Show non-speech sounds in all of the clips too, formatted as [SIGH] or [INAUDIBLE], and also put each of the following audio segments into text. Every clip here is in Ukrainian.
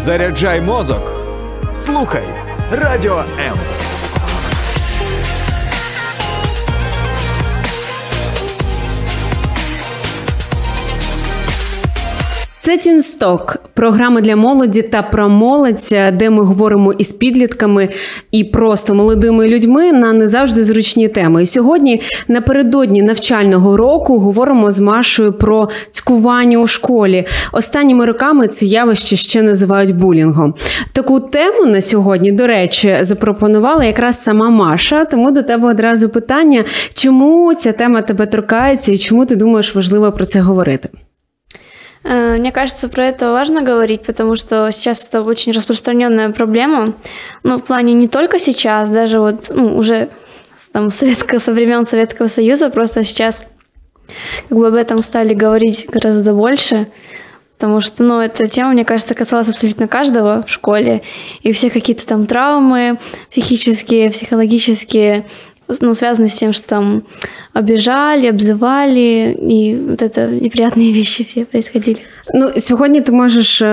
Заряджай мозок. Слухай Радіо М. Це Тінсток, програма для молоді та про молодь, де ми говоримо із підлітками і просто молодими людьми на не завжди зручні теми. І сьогодні, напередодні навчального року, говоримо з Машою про цькування у школі. Останніми роками це явище ще називають булінгом. Таку тему на сьогодні, до речі, запропонувала якраз сама Маша. Тому до тебе одразу питання, чому ця тема тебе торкається і чому ти думаєш важливо про це говорити? Э, мне кажется, про это важно говорить, потому что сейчас это очень распространенная проблема. Ну, в плане не только сейчас, даже вот ну, уже там, советского, со времен Советского Союза, просто сейчас как бы об этом стали говорить гораздо больше, потому что, ну, эта тема, мне кажется, касалась абсолютно каждого в школе, и все какие-то там травмы психические, психологические, ну, связаны с тем, что там обижали, обзывали, и вот это неприятные [LAUGHS] вещи все происходили. Ну, сьогодні ти можеш.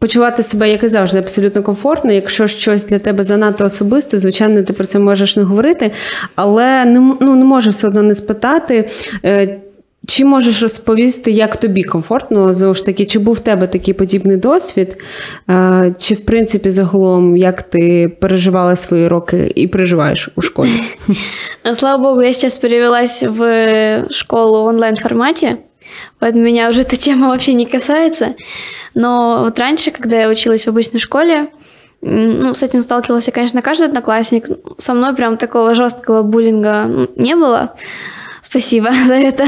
Почувати себе, як і завжди, абсолютно комфортно. Якщо щось для тебе занадто особисте, звичайно, ти про це можеш не говорити, але не ну, не можу все одно не спитати. Е, чи можеш розповісти, як тобі комфортно знову ж таки, чи був в тебе такий подібний досвід? Е, чи, в принципі, загалом, як ти переживала свої роки і переживаєш у школі? [LAUGHS] Слава Богу, я сейчас перевелась в школу в онлайн-формате, поэтому меня уже эта тема вообще не касается. Но вот раньше, когда я училась в обычной школе, ну, с этим сталкивался, конечно, каждый одноклассник. Со мной прям такого жесткого буллинга не было. Спасибо [LAUGHS] за это.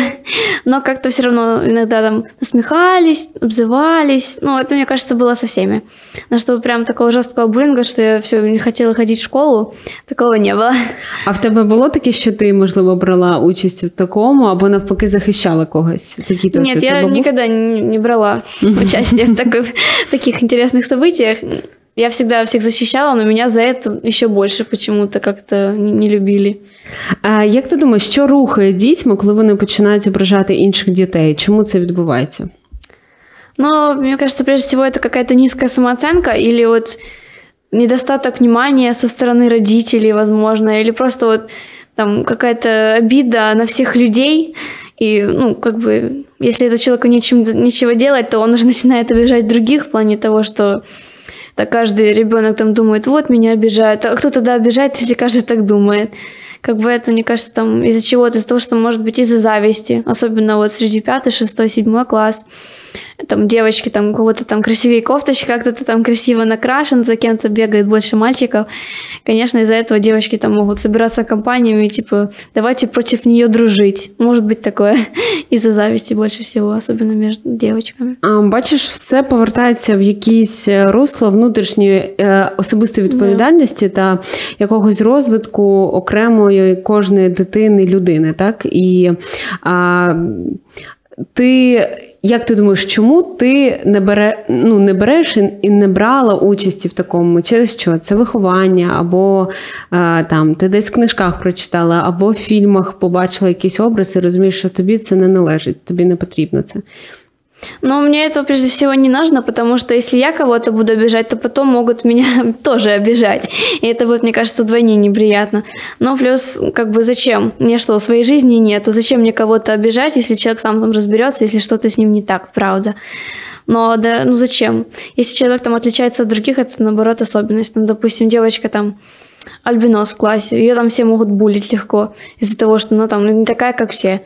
Но как-то все равно иногда там насмехались, обзывались. Ну, это, мне кажется, было со всеми. Но чтобы прям такого жорсткого булінга, що я все не хотіла ходити в школу, такого не було. А в тебе було таке, що ти, можливо, брала участь в такому, або навпаки захищала когось? Такі Нет, я ніколи не брала участие в таких, [LAUGHS] таких интересных событиях. Я всегда всех защищала, но меня за это еще больше почему-то как-то не, не любили. А Як ти думаєш, що рухає дітьми, коли вони починають ображати інших дітей? Чому це відбувається? Ну, мне кажется, прежде всего это какая-то низкая самооценка или вот недостаток внимания со стороны родителей, возможно, или просто вот там какая-то обида на всех людей. И, ну, как бы, если это человеку нечем, нечего делать, то он уже [LAUGHS] начинает обижать других в плане того, что так каждый ребенок там думает, вот меня обижают, а кто тогда обижает, если каждый так думает? Как бы это, мне кажется, там из-за чего-то, из-за того, что может быть из-за зависти, особенно вот среди пятый, шестой, седьмой класс там девочки, там у кого-то там красивее кофточка, кто-то там красиво накрашен, за кем-то бегает больше мальчиков. Конечно, из-за этого девочки там могут собираться компаниями, типа, давайте против нее дружить. Может быть такое [LAUGHS] из-за зависти больше всего, особенно между девочками. А, Бачиш, все повертається в якісь русло внутрішньої особистої відповідальності да. та якогось розвитку окремої кожної дитини людини, так? І а, ти як ти думаєш, чому ти не бере, ну, не береш і не брала участі в такому? Через що? Це виховання, або е, там ти десь в книжках прочитала, або в фільмах побачила якісь і розумієш, що тобі це не належить, тобі не потрібно це. Но мне этого прежде всего не нужно, потому что если я кого-то буду обижать, то потом могут меня [LAUGHS] тоже обижать. И это будет, мне кажется, вдвойне неприятно. Но плюс, как бы, зачем? Мне что, своей жизни нету? Зачем мне кого-то обижать, если человек сам там разберется, если что-то с ним не так, правда? Но да, ну зачем? Если человек там отличается от других, это наоборот особенность. Там, допустим, девочка там альбинос в классе, ее там все могут булить легко из-за того, что она там не такая, как все.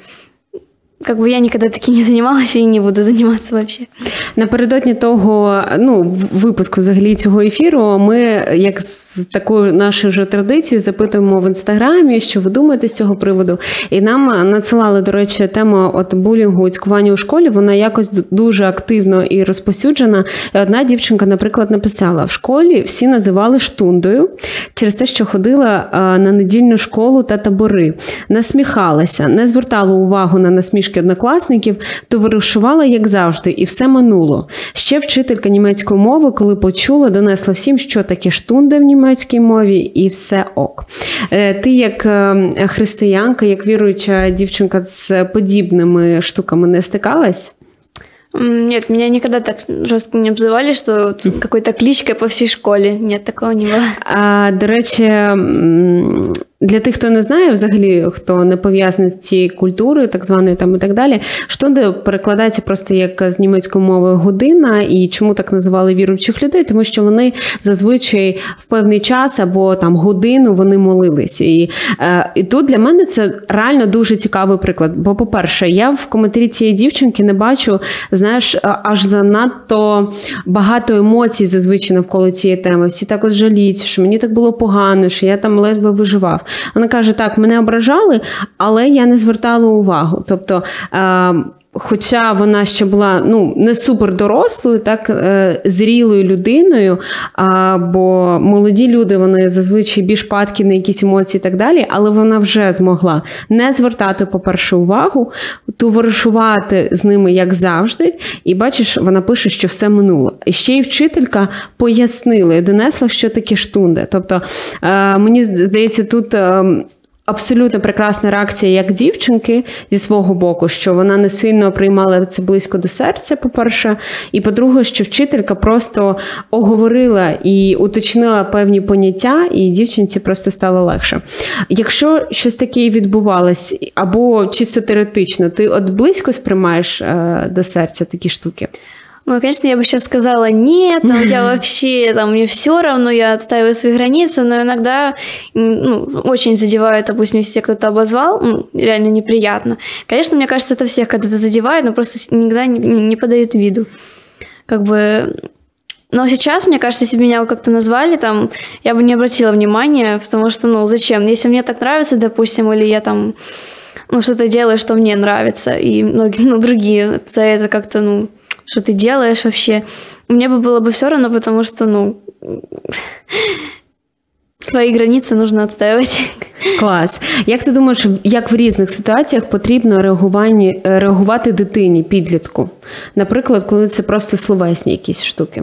Как бы я ніколи таким не займалася і не буду займатися вообще. Напередодні того, ну, випуску взагалі цього ефіру, ми, як з такою нашою вже традицією, запитуємо в інстаграмі, що ви думаєте з цього приводу. І нам надсилали, до речі, тему от булінгу цькування у школі. Вона якось дуже активно і розпосюджена. І одна дівчинка, наприклад, написала: в школі всі називали штундою через те, що ходила на недільну школу та табори, насміхалася, не звертала увагу на насмішки трішки однокласників, то вирушувала, як завжди, і все минуло. Ще вчителька німецької мови, коли почула, донесла всім, що таке штунде в німецькій мові, і все ок. Е, ти, як е, християнка, як віруюча дівчинка з подібними штуками не стикалась? Нет, меня никогда так жестко не обзывали, что вот какой-то кличкой по всей школе. Нет, такого не было. А, до речі, для тих, хто не знає, взагалі, хто не пов'язаний з цією культурою, так званою там і так далі, штунди перекладається просто як з німецької мови година, і чому так називали віруючих людей? Тому що вони зазвичай в певний час або там годину вони молились. І, е, і тут для мене це реально дуже цікавий приклад. Бо, по-перше, я в коментарі цієї дівчинки не бачу, знаєш, аж занадто багато емоцій зазвичай навколо цієї теми. Всі так от жаліться, що мені так було погано, що я там ледве виживав. Вона каже: так, мене ображали, але я не звертала увагу. Тобто. Хоча вона ще була ну не супер дорослою, так е, зрілою людиною. А, бо молоді люди вони зазвичай більш падкі на якісь емоції і так далі, але вона вже змогла не звертати, по-перше, увагу, товаришувати з ними як завжди. І бачиш, вона пише, що все минуло. І ще й вчителька пояснила і донесла, що таке штунди. Тобто, е, мені здається, тут. Абсолютно прекрасна реакція як дівчинки зі свого боку, що вона не сильно приймала це близько до серця, по-перше, і по-друге, що вчителька просто оговорила і уточнила певні поняття, і дівчинці просто стало легше. Якщо щось таке відбувалось, або чисто теоретично, ти от близько сприймаєш е, до серця такі штуки? Ну, конечно, я бы сейчас сказала нет, там, я [LAUGHS] вообще, там, мне все равно, я отстаиваю свои границы, но иногда ну, очень задевает, допустим, если тебя кто-то обозвал, ну, реально неприятно. Конечно, мне кажется, это всех когда-то задевает, но просто никогда не, не- не подают виду. Как бы... Но сейчас, мне кажется, если бы меня как-то назвали, там, я бы не обратила внимания, потому что, ну, зачем? Если мне так нравится, допустим, или я там, ну, что-то делаю, что мне нравится, и многие, ну, другие за это как-то, ну, что ты делаешь вообще. Мне бы было бы все равно, потому что, ну, свои границы нужно отстаивать. Клас. Як ти думаєш, як в різних ситуаціях потрібно реагування, е, реагувати дитині, підлітку? Наприклад, коли це просто словесні якісь штуки?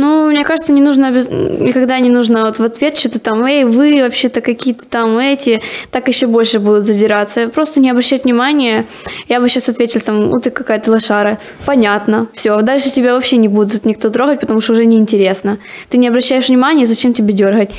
Ну, мне кажется, не нужно обяз- никогда не нужно вот в ответ что-то там, эй, вы вообще-то какие-то там эти, так еще больше будут задираться. Просто не обращать внимания. Я бы сейчас ответила там, ну ты какая-то лошара. Понятно, все. Дальше тебя вообще не будет никто трогать, потому что уже неинтересно. Ты не обращаешь внимания, зачем тебе дергать?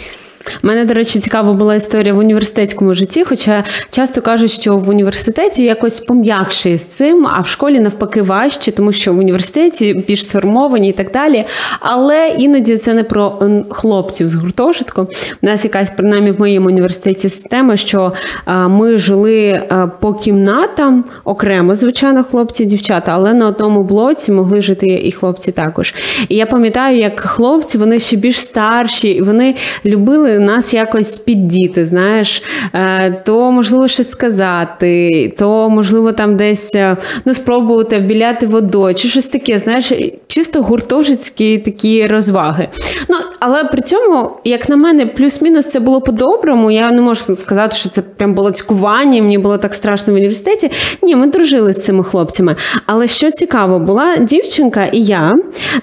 Мене, до речі, цікава була історія в університетському житті, хоча часто кажуть, що в університеті якось пом'якше з цим, а в школі навпаки важче, тому що в університеті більш сформовані і так далі. Але іноді це не про хлопців з гуртожитку. У нас якась, принаймні в моєму університеті, система, що ми жили по кімнатам окремо, звичайно, хлопці і дівчата, але на одному блоці могли жити і хлопці також. І я пам'ятаю, як хлопці, вони ще більш старші, і вони любили нас якось піддіти, знаєш, Е, то можливо щось сказати, то можливо там десь е, ну, спробувати вбіляти водою, чи щось таке, знаєш, чисто гуртожитські такі розваги. Ну, але при цьому, як на мене, плюс-мінус це було по-доброму. Я не можу сказати, що це прям було цькування, мені було так страшно в університеті. Ні, ми дружили з цими хлопцями. Але що цікаво, була дівчинка і я,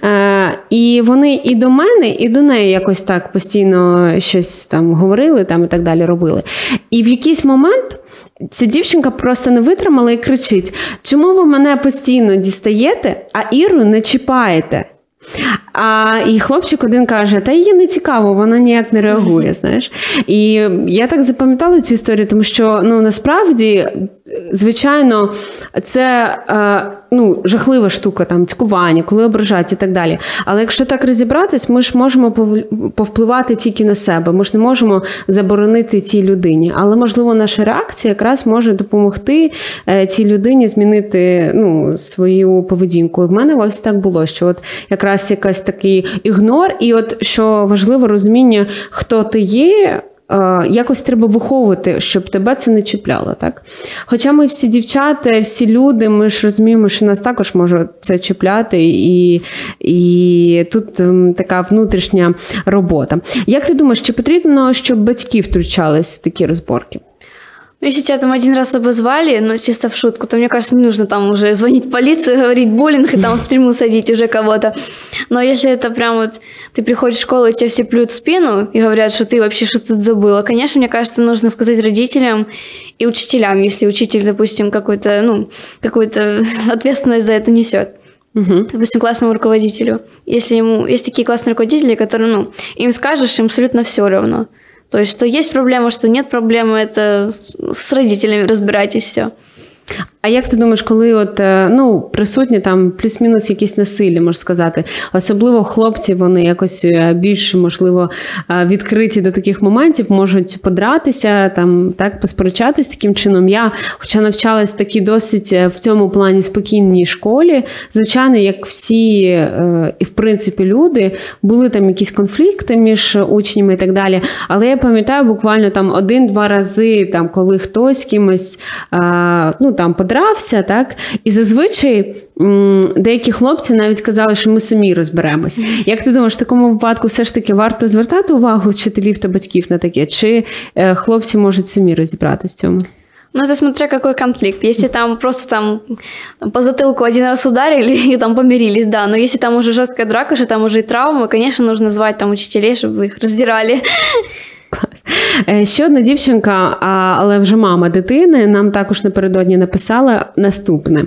е, і вони і до мене, і до неї якось так постійно щось там говорили там і так далі робили. І в якийсь момент. Ця дівчинка просто не витримала і кричить: чому ви мене постійно дістаєте, а Іру не чіпаєте? А і хлопчик один каже: Та її не цікаво, вона ніяк не реагує. Знаєш, і я так запам'ятала цю історію, тому що ну насправді, звичайно, це е, ну, жахлива штука, там цькування, коли ображають і так далі. Але якщо так розібратись, ми ж можемо повпливати тільки на себе. Ми ж не можемо заборонити цій людині. Але можливо, наша реакція якраз може допомогти е, цій людині змінити ну, свою поведінку. І в мене ось так було, що от якраз якась такий ігнор, і от що важливо розуміння, хто ти є. е, Якось треба виховувати, щоб тебе це не чіпляло, так? Хоча ми всі дівчата, всі люди, ми ж розуміємо, що нас також може це чіпляти, і, і тут ем, така внутрішня робота. Як ти думаєш, чи потрібно, щоб батьки втручались в такі розборки? Ну, если тебя там один раз обозвали, ну, чисто в шутку, то, мне кажется, не нужно там уже звонить в полицию, [LAUGHS] говорить буллинг и там в тюрьму садить уже кого-то. Но если это прям вот ты приходишь в школу, и тебе все плюют в спину и говорят, что ты вообще что-то тут забыла, конечно, мне кажется, нужно сказать родителям и учителям, если учитель, допустим, какой-то, ну, какую-то [LAUGHS] ответственность за это несет. Угу. допустим, классному руководителю. Если ему есть такие классные руководители, которые, ну, им скажешь, им абсолютно все равно. То есть, что есть проблема, что нет проблемы, это с родителями разбирайтесь все. А як ти думаєш, коли от е, ну присутні там плюс-мінус якісь насилля, можна сказати, особливо хлопці, вони якось е, більш можливо е, відкриті до таких моментів, можуть подратися, там так посперечатись таким чином. Я, хоча навчалась в такій досить в цьому плані спокійній школі, звичайно, як всі і в принципі люди, були там якісь конфлікти між учнями і так далі. Але я пам'ятаю буквально там один-два рази, там коли хтось кимось ну там подрався, так і зазвичай м, деякі хлопці навіть казали, що ми самі розберемось. Як ти думаєш, в такому випадку все ж таки варто звертати увагу вчителів та батьків на таке, чи е, хлопці можуть самі розібратися в цьому? Ну, это смотря какой конфликт. Если там просто там, там по затылку один раз ударили [LAUGHS] и там помирились, да. Но если там уже жесткая драка, что там уже и травмы, конечно, нужно звать там учителей, чтобы их раздирали. [LAUGHS] Е, Ще одна дівчинка, але вже мама дитини, нам також напередодні написала наступне: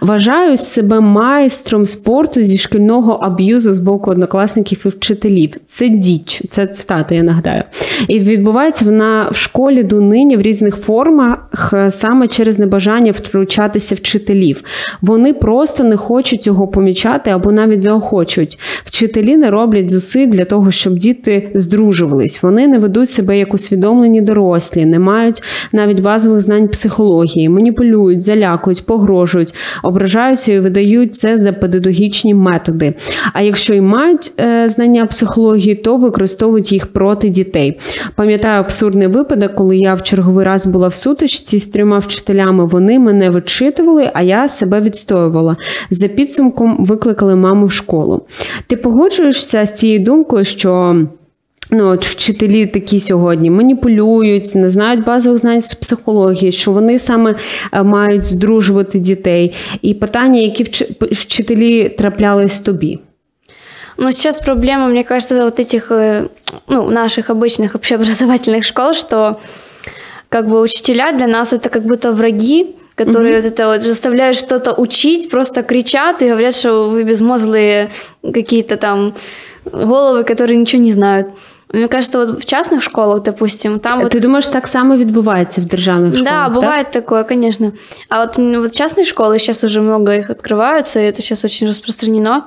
вважаю себе майстром спорту зі шкільного аб'юзу з боку однокласників і вчителів. Це діч, це цитата, я нагадаю. І відбувається вона в школі донині в різних формах е, саме через небажання втручатися вчителів. Вони просто не хочуть цього помічати або навіть заохочують. Вчителі не роблять зусиль для того, щоб діти здружувались. Вони не ведуть себе як усвідомлені дорослі, не мають навіть базових знань психології, маніпулюють, залякують, погрожують, ображаються і видають це за педагогічні методи. А якщо і мають е, знання психології, то використовують їх проти дітей. Пам'ятаю абсурдний випадок, коли я в черговий раз була в сутичці з трьома вчителями. Вони мене вичитували, а я себе відстоювала. За підсумком викликали маму в школу. Ти погоджуєшся з цією думкою, що. Ну, от вчителі такі сьогодні маніпулюють, не знають базових знань з психології, що вони саме е, мають здружувати дітей. І питання, які вчи- вчителі траплялись тобі. Но сейчас проблема, мне кажется, вот этих, э, ну, наших обычных общеобразовательных школ, что как бы учителя для нас это как будто враги, которые вот это вот заставляют что-то учить, просто кричат и говорят, что вы безмозглые какие-то там головы, которые ничего не знают. Мне кажется, вот в частных школах, допустим, там вот Ти думаєш, так само відбувається в державних школах? Да, так? бывает такое, конечно. А вот, м, вот частные школы, сейчас уже много их открываются, и это сейчас очень распространено.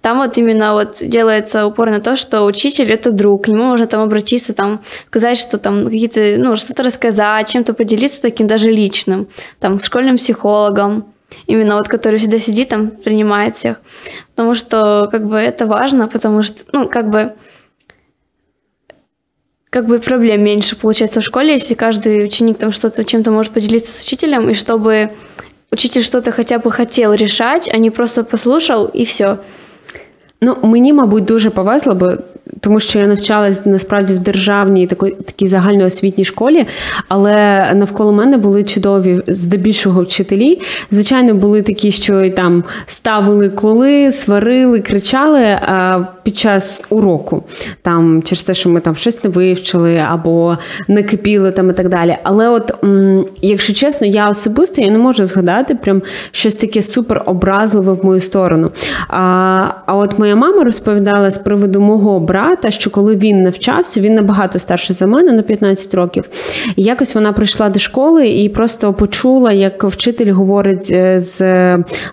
Там вот именно вот делается упор на то, что учитель это друг, к нему можно там обратиться, там сказать, что там какие-то, ну, что-то рассказать, чем-то поделиться таким даже личным, там, с школьным психологом, именно вот который всегда сидит там, принимает всех. Потому что, как бы, это важно, потому что, ну, как бы, как бы проблем меньше получается в школе, если каждый ученик там что-то чем-то может поделиться с учителем, и чтобы учитель что-то хотя бы хотел решать, а не просто послушал и все. Ну, мені, мабуть, дуже повезло, бо тому що я навчалась насправді в державній такій, такій загальноосвітній школі, але навколо мене були чудові здебільшого вчителі. Звичайно, були такі, що і там ставили коли, сварили, кричали під час уроку, там через те, що ми там щось не вивчили або не кипіли там і так далі. Але, от, якщо чесно, я особисто я не можу згадати прям щось таке супер образливе в мою сторону. А, а от моя мама розповідала з приводу мого брата, що коли він навчався, він набагато старший за мене на 15 років. І якось вона прийшла до школи і просто почула, як вчитель говорить е, з,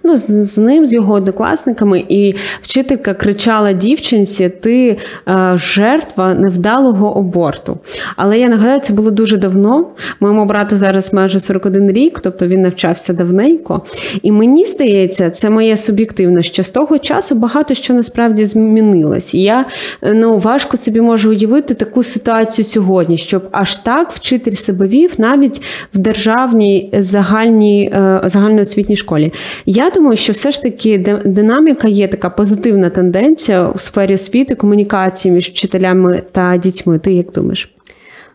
ну, з, з ним, з його однокласниками, і вчителька кричала дівчинці: ти е, жертва невдалого аборту. Але я нагадаю, це було дуже давно. Моєму брату зараз майже 41 рік, тобто він навчався давненько. І мені здається, це моє суб'єктивне, що з того часу багато що насправді змінилось. Я е, ну, важко собі можу уявити таку ситуацію сьогодні, щоб аж так вчитель себе вів навіть в державній загальній е, загальноосвітній школі. Я думаю, що все ж таки динаміка є така позитивна тенденція у сфері освіти, комунікації між вчителями та дітьми. Ти як думаєш?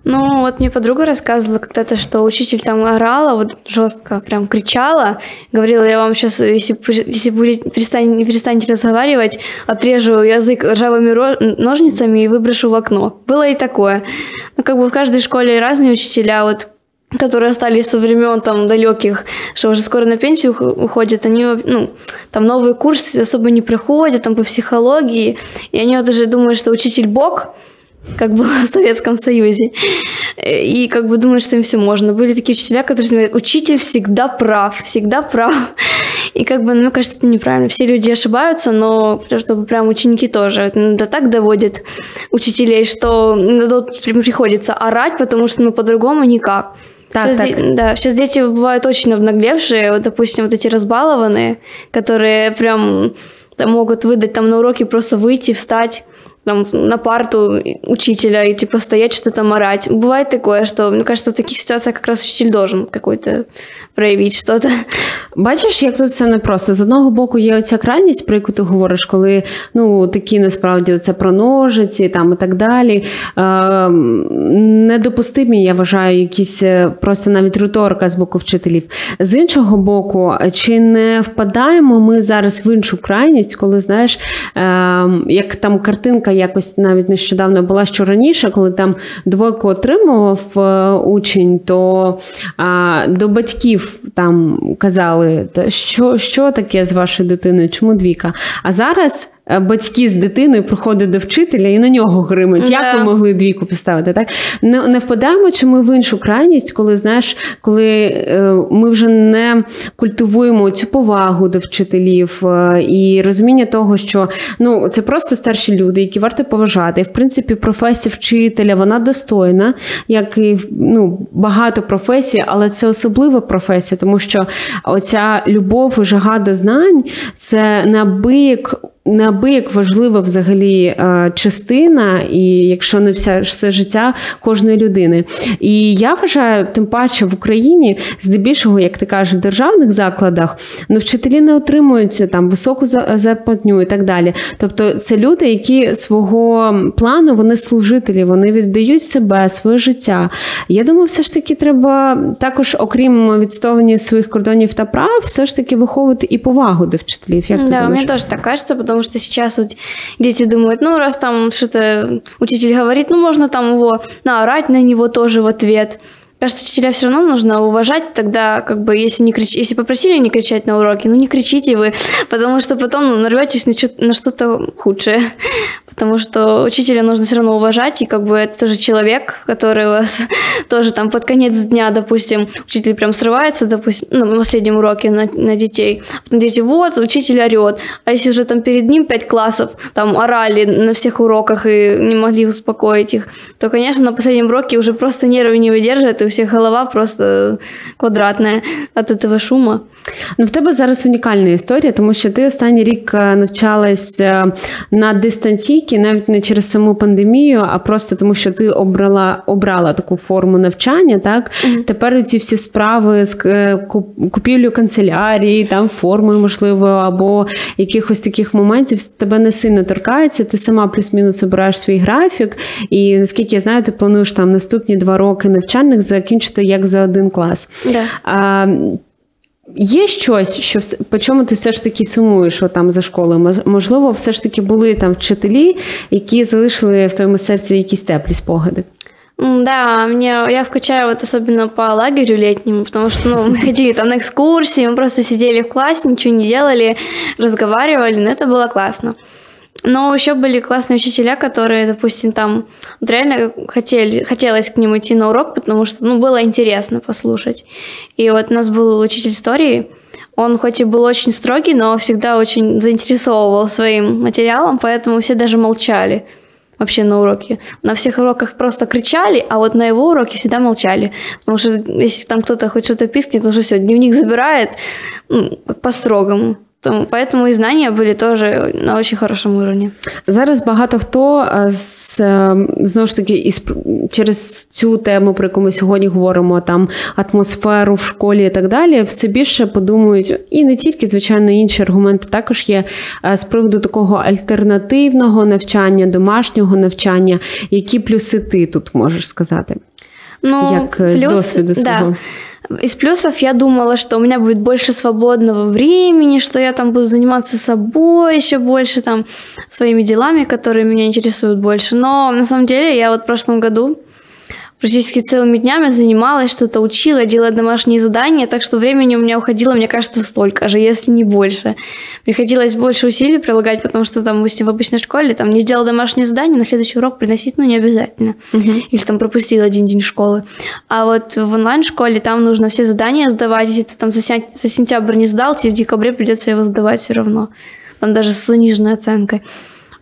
Ну, вот мне подруга рассказывала когда-то, что учитель там орала, вот жестко прям кричала, говорила, я вам сейчас, если, если будете, перестань, не перестанете разговаривать, отрежу язык ржавыми ножницами и выброшу в окно. Было и такое. Ну, как бы в каждой школе разные учителя, вот которые остались со времен там далеких, что уже скоро на пенсию ух- уходят, они, ну, там новые курсы особо не приходят, там по психологии, и они вот уже думают, что учитель Бог, как было [LAUGHS] в Советском Союзе, и как бы думают, что им все можно. Были такие учителя, которые говорят, учитель всегда прав, всегда прав. И как бы, ну, мне кажется, это неправильно. Все люди ошибаются, но чтобы прям ученики тоже да так доводят учителей, что приходится орать, потому что, ну, по-другому никак. Так, сейчас так. де- да, сейчас дети бывают очень обнаглевшие, вот, допустим, вот эти разбалованные, которые прям могут выдать там на уроке просто выйти, встать там, на парту учителя и типа стоять, что-то там орать. Бывает такое, что, мне кажется, в таких ситуациях как раз учитель должен какой-то проявить что-то. Бачиш, як тут все непросто. З одного боку, є оця крайність, про яку ти говориш, коли ну такі насправді це про ножиці там і так далі. Е, недопустимі, я вважаю, якісь е, просто навіть риторика з боку вчителів. З іншого боку, чи не впадаємо ми зараз в іншу крайність, коли знаєш, е, як там картинка якось навіть нещодавно була, що раніше, коли там двойку отримував е, учень, то а, до батьків там казали, «Та що, що таке з вашою дитиною, чому двійка? А зараз. Е, Батьки з дитиною приходять до вчителя і на нього гримуть. Як ви могли двійку поставити? Так не, не впадаємо чи ми в іншу крайність, коли знаєш, коли е, ми вже не культивуємо цю повагу до вчителів е, і розуміння того, що ну це просто старші люди, які варто поважати. І в принципі, професія вчителя вона достойна, як і ну, багато професій, але це особлива професія, тому що оця любов і жага до знань це неабияк неабияк важлива взагалі е, частина, і якщо не вся все життя кожної людини. І я вважаю, тим паче в Україні, здебільшого, як ти кажеш, в державних закладах, ну вчителі не отримують там високу зарплатню і так далі. Тобто, це люди, які свого плану вони служителі, вони віддають себе, своє життя. Я думаю, все ж таки треба також, окрім відстоювання своїх кордонів та прав, все ж таки виховувати і повагу до вчителів. Як ти да, думаєш? мне тоже так кажется, потому что сейчас вот дети думают, ну, раз там что-то учитель говорит, ну, можно там его наорать на него тоже в ответ. Кажется, учителя все равно нужно уважать, тогда как бы если не крич... если попросили не кричать на уроке, ну не кричите вы, потому что потом ну, нарветесь на, чё- на что-то худшее. [LAUGHS] Потому что учителя нужно все равно уважать, и как бы это тоже человек, который вас [LAUGHS] тоже там под конец дня, допустим, учитель прям срывается, допустим, ну, на последнем уроке на, на детей. Потом дети, вот, учитель орет. А если уже там перед ним пять классов там орали на всех уроках и не могли успокоить их, то, конечно, на последнем уроке уже просто нервы не выдерживают, и у всех голова просто квадратная от этого шума. Ну, в тебе зараз унікальна історія, тому що ти останній рік е, навчалась е, на дистанційці, навіть не через саму пандемію, а просто тому, що ти обрала, обрала таку форму навчання. Так тепер ці всі справи з е, купівлю канцелярії, там форми, можливо, або якихось таких моментів тебе не сильно торкається. Ти сама плюс-мінус обираєш свій графік. І наскільки я знаю, ти плануєш там наступні два роки навчальних закінчити як за один клас. Да. А, Є щось, що вс- по чому ти все ж таки сумуєш от там за школою? Мож- Можливо, все ж таки були там вчителі, які залишили в твоєму серці якісь теплі спогади. М, Да, мне, я скучаю вот особенно по лагерю летнему, потому что, ну, мы [LAUGHS] ходили там на экскурсии, мы просто сидели в классе, ничего не делали, разговаривали, но это было классно. Но еще были классные учителя, которые, допустим, там вот реально хотели, хотелось к ним идти на урок, потому что, ну, было интересно послушать. И вот у нас был учитель истории, он хоть и был очень строгий, но всегда очень заинтересовывал своим материалом, поэтому все даже молчали вообще на уроке. На всех уроках просто кричали, а вот на его уроке всегда молчали. Потому что если там кто-то хоть что-то пискнет, уже все, дневник забирает ну, по-строгому. Там- Поэтому и знания были тоже на очень хорошем уровне. Зараз багато хто е, з, е, знову ж таки із через цю тему, про яку ми сьогодні говоримо, там атмосферу в школі і так далі, все більше подумають, і не тільки, звичайно, інші аргументи також є е, з приводу такого альтернативного навчання, домашнього навчання. Які плюси ти тут можеш сказати? Ну, Як е, з досвіду свого? Да. Из плюсов я думала, что у меня будет больше свободного времени, что я там буду заниматься собой еще больше, там, своими делами, которые меня интересуют больше. Но на самом деле я вот в прошлом году практически целыми днями занималась, что-то учила, делала домашние задания, так что времени у меня уходило, мне кажется, столько же, если не больше. Приходилось больше усилий прилагать, потому что там, в обычной школе там не сделал домашнее задание, на следующий урок приносить, ну, не обязательно. Или там пропустил один день школы. А вот в онлайн-школе там нужно все задания сдавать, если ты там за, ся- за сентябрь не сдал, тебе в декабре придется его сдавать все равно. Там даже с заниженной оценкой.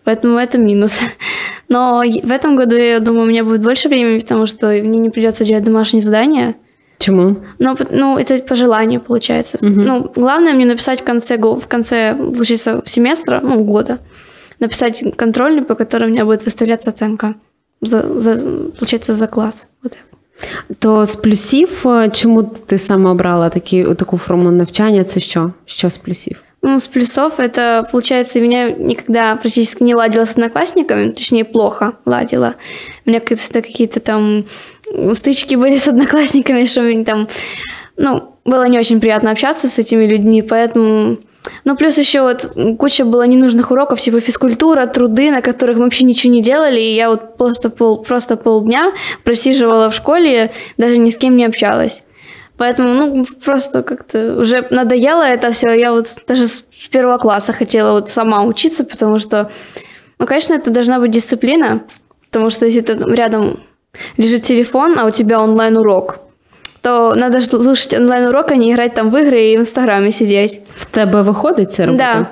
Поэтому это минус. [LAUGHS] Но и- в этом году, я думаю, у меня будет больше времени, потому что мне не придется делать домашние задания. Чому? Но, п- ну, это по желанию получается. Мгм. Ну, главное мне написать в конце, го- в конце, получается, семестра, ну, года, написать контрольный, по которому у меня будет выставляться оценка. За, за, получается, за класс. Вот так. То з плюсів, е, чому ти саме обрала такі, таку форму навчання? Це що? Що з плюсів? Ну, с плюсов это, получается, меня никогда практически не ладила с одноклассниками, точнее, плохо ладила. У меня какие-то, какие-то там стычки были [LAUGHS] с одноклассниками, что мне там, ну, было не очень приятно общаться с этими людьми, поэтому... Ну, плюс еще вот куча было ненужных уроков, типа физкультура, труды, на которых мы вообще ничего не делали, и я вот просто, пол, просто полдня просиживала в школе, даже ни с кем не общалась. Поэтому, ну, просто как-то уже надоело это все. Я вот даже с первого класса хотела вот сама учиться, потому что, ну, конечно, это должна быть дисциплина, потому что если там рядом лежит телефон, а у тебя онлайн-урок, то надо слушать онлайн-урок, а не играть там в игры и в Инстаграме сидеть. В тебе виходить це робити? Да.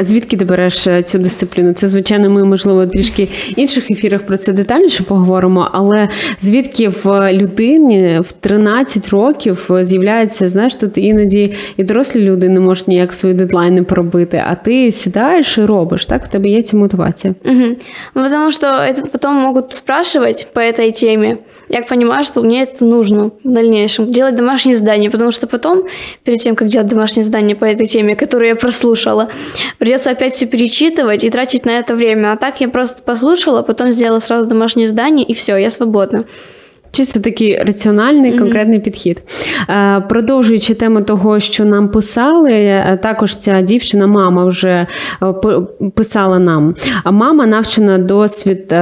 Звідки ти береш е, цю дисципліну? Це, звичайно, ми, можливо, трішки інших ефірах про це детальніше поговоримо, але звідки в людині в 13 років з'являється, знаєш, тут іноді і дорослі люди не можуть ніяк свої дедлайни пробити, а ти сідаєш і робиш, так? В тебе є ця мотивація. Мгм. Ну, Потому что это потом могут по этой теме. Я понимаю, что мне это нужно в дальнейшем. Делать домашние задания, потому что потом, перед тем, как делать домашние задания по этой теме, которую я прослушала, придется опять все перечитывать и тратить на это время. А так я просто послушала, потом сделала сразу домашнее задание, и все, я свободна. Чисто такий раціональний, конкретний підхід. Е, Продовжуючи тему того, що нам писали, е, також ця дівчина, мама вже е, писала нам. А мама, навчена досвід,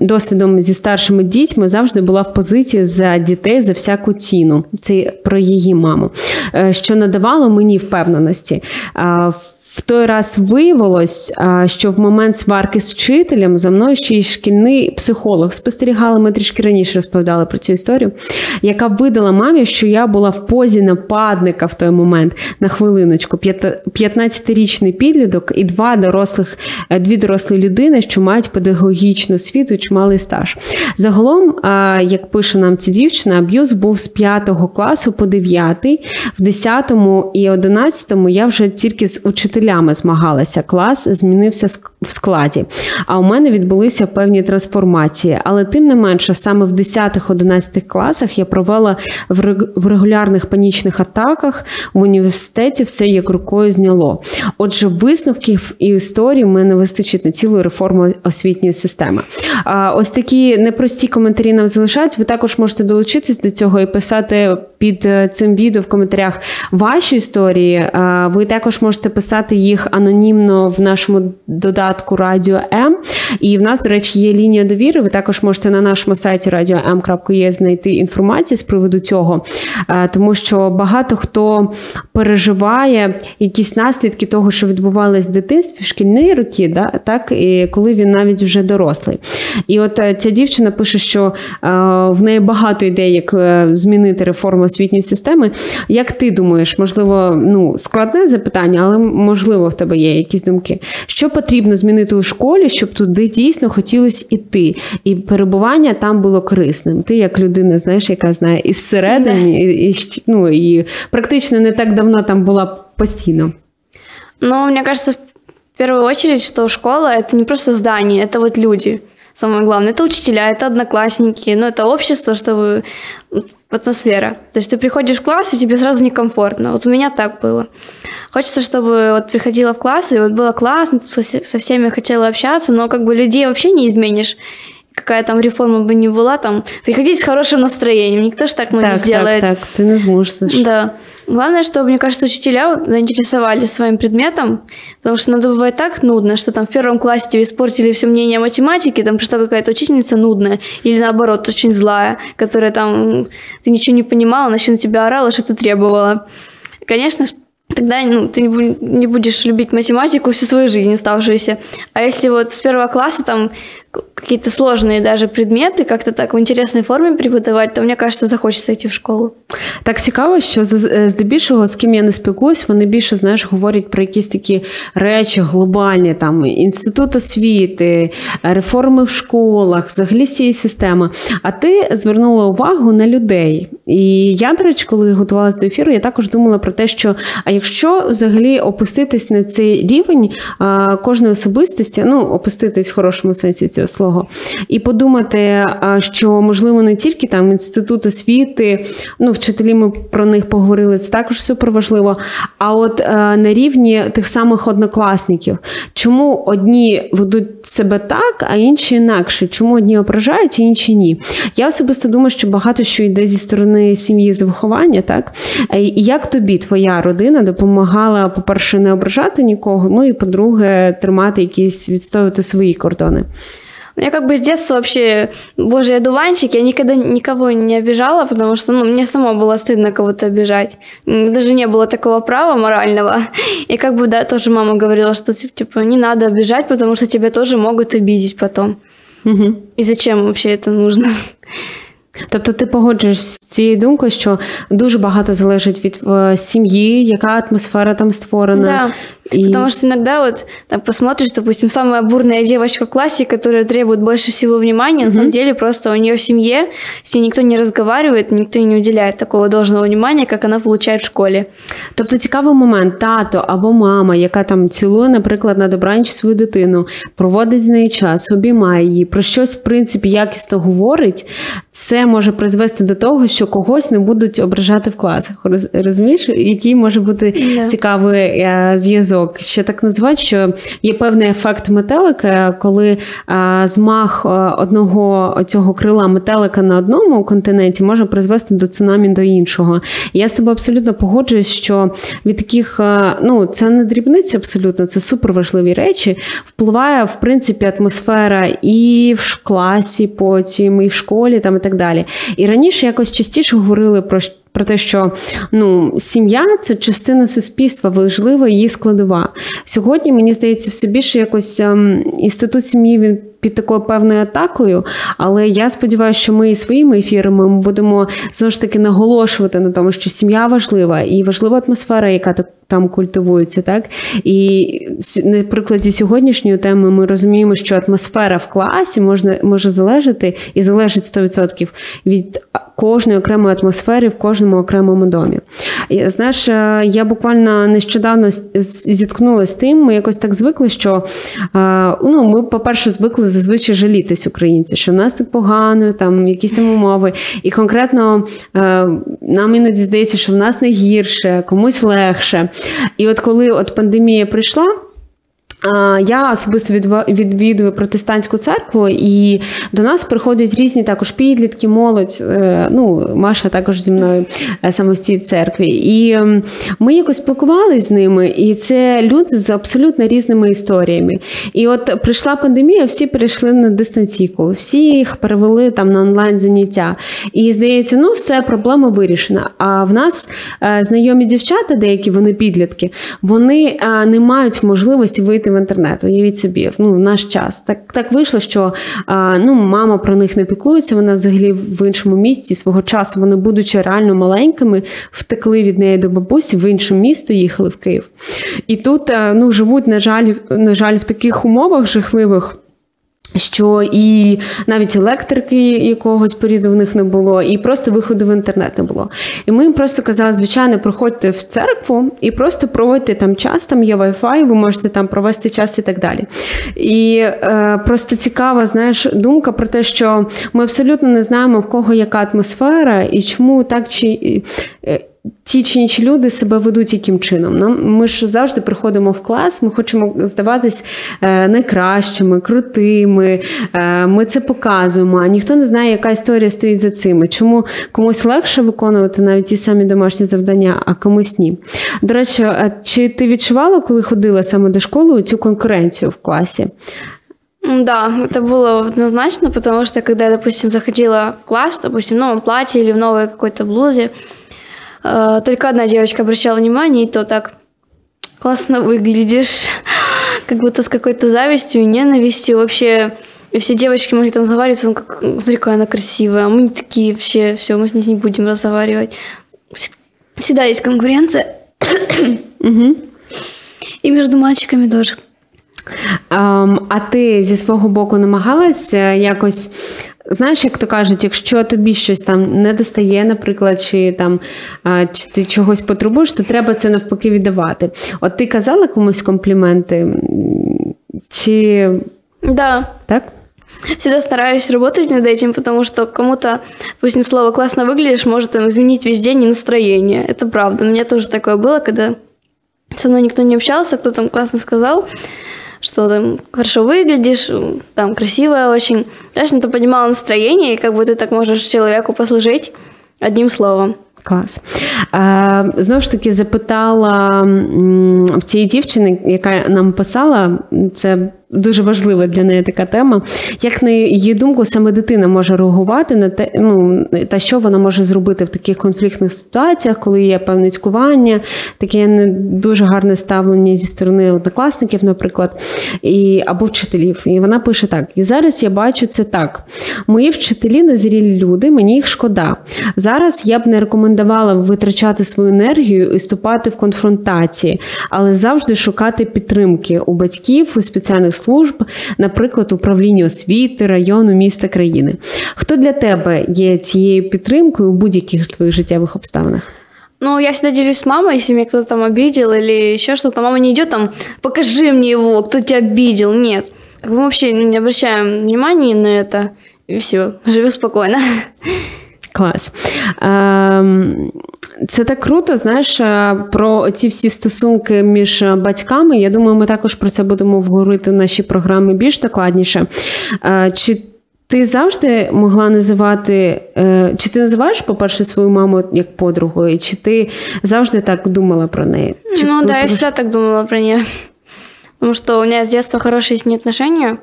досвідом зі старшими дітьми, завжди була в позиції за дітей за всяку ціну. Це про її маму, що надавало мені впевненості. В той раз виявилось, що в момент сварки з вчителем за мною ще й шкільний психолог спостерігали. Ми трішки раніше розповідали про цю історію, яка видала мамі, що я була в позі нападника в той момент на хвилиночку. 15-річний підліток і два дорослих, е, дві дорослі людини, що мають педагогічну освіту і чималий стаж. Загалом, як пише нам ця дівчина, аб'юз був з 5 класу по 9, в 10 і 11 я вже тільки з учителями змагалася. Клас змінився в складі. А у мене відбулися певні трансформації. Але тим не менше, саме в 10-11 класах я провела в регулярних панічних атаках в університеті все як рукою зняло. Отже, висновків і історій в мене вистачить на цілу реформу освітньої системи. Ось такі непрості коментарі нам залишають. Ви також можете долучитись до цього і писати під е, цим відео в коментарях ваші історії. Ви також можете писати їх анонімно в нашому додатку Радіо М. І в нас, до речі, є лінія довіри. Ви також можете на нашому сайті radio.m.ua знайти інформацію з приводу цього, Е, тому що багато хто переживає якісь наслідки того, що відбувалось в дитинстві, в шкільні роки, да, так і коли він навіть вже дорослий. І от е, ця дівчина пише, що е, в неї багато ідей, як змінити реформу освітньої системи. Як ти думаєш, можливо, ну складне запитання, але можливо в тебе є якісь думки. Що потрібно змінити у школі, щоб туди дійсно хотілося іти, і перебування там було корисним? Ти як людина, знаєш, яка знає із середини, і, і, щ- ну, і практично не так давно там була постійно. Но мне кажется, в первую очередь, что школа это не просто здание, это вот люди. Самое главное, это учителя, это одноклассники, ну, это общество, чтобы вот, атмосфера. То есть ты приходишь в класс, и тебе сразу некомфортно. Вот у меня так было. Хочется, чтобы вот приходила в класс, и вот было классно, со все- со всеми хотела общаться, но как бы людей вообще не изменишь. Какая там реформа бы ни была, там приходить с хорошим настроением. Никто ж так ну, не так, сделает. так, так, ти не зможеш. Да. Главное, что, мне кажется, учителя заинтересовались своим предметом, потому что иногда бывает так нудно, что там в первом классе тебе испортили все мнение о математике, там пришла какая-то учительница нудная, или наоборот, очень злая, которая там, ты ничего не понимала, она еще на тебя орала, что ты требовала. Конечно, тогда ну, ты не бу- не будешь любить математику всю свою жизнь оставшуюся. А если вот с первого класса там какие-то сложные даже предметы как-то так в интересной форме преподавать, то мне кажется, захочется йти в школу. Так цікаво, що е, здебільшого з ким я не спілкуюсь, вони більше знаєш говорять про якісь такі речі глобальні, там інститут освіти, реформи в школах, взагалі всієї системи. А ти звернула увагу на людей. І я, до речі, коли готувалася до ефіру, я також думала про те, що а якщо взагалі опуститись на цей рівень а, кожної особистості, ну опуститись в хорошому сенсі цього слова, і подумати, а, що можливо не тільки там інститут освіти, ну вчителі ми про них поговорили, це також супер важливо. А от е, на рівні тих самих однокласників, чому одні ведуть себе так, а інші інакше? Чому одні ображають, а інші ні? Я особисто думаю, що багато що йде зі сторони сім'ї з виховання, так Е, і як тобі твоя родина допомагала, по-перше, не ображати нікого, ну і по-друге, тримати якісь відстоювати свої кордони. Ну, Я как бы с детства вообще божий одуванчик, я никогда никого не обижала, потому что ну, мне само было стыдно кого-то обижать. М, Даже не было такого права морального. [LAUGHS] И как бы, да, тоже мама говорила, что типа не надо обижать, потому что тебя тоже могут обидеть потом. Угу. И зачем вообще это нужно? [LAUGHS] Тобто ти погоджуєшся з цією думкою, що дуже багато залежить від е, сім'ї, яка атмосфера там створена. І... потому что иногда вот там посмотришь, допустим, самая бурная девочка в классе, которая требует больше всего внимания, на самом деле просто у нее в семье с ней никто не разговаривает, никто не уделяет такого должного внимания, как она получает в школе. Тобто цікавий момент, тато або мама, яка там цілує, наприклад, на добраніч свою дитину, проводить з нею час, обіймає її, про щось, в принципі, якісно говорить, це може призвести до того, що когось не будуть ображати в класах. Розумієш, який може бути Да. цікавий е, зв'язок. Ще так називають, що є певний ефект метелика, коли змах одного цього крила метелика на одному континенті може призвести до цунамі до іншого. Я з тобою абсолютно погоджуюсь, що від таких, ну це не дрібниці, абсолютно, це суперважливі речі. Впливає в принципі атмосфера і в класі, потім, і в школі, там і так далі. І раніше якось частіше говорили про. Про те, що ну сім'я це частина суспільства, важлива її складова. Сьогодні мені здається, все більше якось ем, інститут сім'ї він під такою певною атакою. Але я сподіваюся, що ми і своїми ефірами ми будемо знову ж таки наголошувати на тому, що сім'я важлива і важлива атмосфера, яка там культивується, так і на прикладі сьогоднішньої теми ми розуміємо, що атмосфера в класі можна може залежати і залежить 100% від кожної окремої атмосфери в кожному окремому домі. Знаєш, е, я буквально нещодавно зіткнулася з тим, ми якось так звикли, що е, ну, ми, по-перше, звикли зазвичай жалітись українці, що в нас так погано, там якісь там умови. І конкретно е, нам іноді здається, що в нас не гірше, комусь легше. І от коли от пандемія прийшла. Я особисто відвідую протестантську церкву, і до нас приходять різні також підлітки, молодь. е, Ну, Маша також зі мною е, саме в цій церкві. І ми якось спілкувалися з ними, і це люди з абсолютно різними історіями. І от прийшла пандемія, всі перейшли на дистанційку, всі їх перевели там на онлайн заняття. І здається, ну все, проблема вирішена. А в нас е, знайомі дівчата, деякі вони підлітки, вони не мають можливості вийти в інтернет. Уявіть собі, ну, в наш час. Так, так вийшло, що ну, мама про них не піклується, вона взагалі в іншому місті. Свого часу вони, будучи реально маленькими, втекли від неї до бабусі, в інше місто їхали в Київ. І тут е, ну, живуть, на жаль, на жаль, в таких умовах жахливих. Що і навіть електрики якогось періоду в них не було, і просто виходу в інтернет не було. І ми їм просто казали, звичайно, приходьте в церкву і просто проводьте там час, там є Wi-Fi, ви можете там провести час і так далі. І е, просто цікава, знаєш, думка про те, що ми абсолютно не знаємо, в кого яка атмосфера і чому так чи. Ті чи інші люди себе ведуть яким чином. Нам ми ж завжди приходимо в клас, ми хочемо здаватись е, найкращими, крутими. Е, ми це показуємо. А ніхто не знає, яка історія стоїть за цими. Чому комусь легше виконувати навіть ті самі домашні завдання, а комусь ні. До речі, чи ти відчувала, коли ходила саме до школи, цю конкуренцію в класі? Да, это было однозначно, потому что когда я, допустим, заходила в класс, допустим, в новом платье или в новой какой-то блузе, э, только одна девочка обращала внимание, и то так классно выглядишь, [LAUGHS] как будто с какой-то завистью и ненавистью. Вообще, и все девочки могли там разговаривать, он как, смотри, какая она красивая, а мы не такие вообще, все, мы с ней не будем разговаривать. Вс- Всегда есть конкуренция, [COUGHS] Угу. и между мальчиками тоже. А ти зі свого боку намагалась якось. Знаєш, як то кажуть, якщо тобі щось там не достає, наприклад, чи там е, чи ти чогось потребуєш, то треба це навпаки віддавати. От ти казала комусь компліменти, М, чи Да, так? Всегда стараюсь работать над этим, потому что кому-то, допустим, слово «классно выглядишь» может там, изменить весь день и настроение. Это правда. У меня тоже такое было, когда со мной никто не общался, кто там классно сказал, что там хорошо выглядишь, там красивая очень. Конечно, ты поднимала настроение, и как бы ты так можешь человеку послужить одним словом. Клас. Е, знову ж таки, запитала м, в цієї дівчини, яка нам писала, це дуже важлива для неї така тема. Як на її думку, саме дитина може реагувати на те, ну та що вона може зробити в таких конфліктних ситуаціях, коли є певне цькування, таке не дуже гарне ставлення зі сторони однокласників, наприклад, і або вчителів. І вона пише так: і зараз я бачу це так. Мої вчителі незрілі люди, мені їх шкода. Зараз я б не рекомендувала витрачати свою енергію і вступати в конфронтації, але завжди шукати підтримки у батьків, у спеціальних служб, наприклад, управління освіти, району, міста, країни. Хто для тебе є цією підтримкою у будь-яких твоїх життєвих обставинах? Ну, я всегда делюсь с мамой, если меня кто-то там обидел или еще что-то. Мама не идет там, покажи мне его, кто тебя обидел. Нет. Как бы мы вообще не обращаем внимания на это. И все, живу спокойно. [LAUGHS] Клас. Ем, Це так круто, знаєш, е, про ці всі стосунки між батьками. Я думаю, ми також про це будемо говорити в нашій програмі більш докладніше. Е, Чи ти завжди могла називати, е, чи ти називаєш, по-перше, свою маму як подругою, чи ти завжди так думала про неї? Чи ну да, я всегда так думала про нее. Потому что у меня с детства хорошие с ней отношения.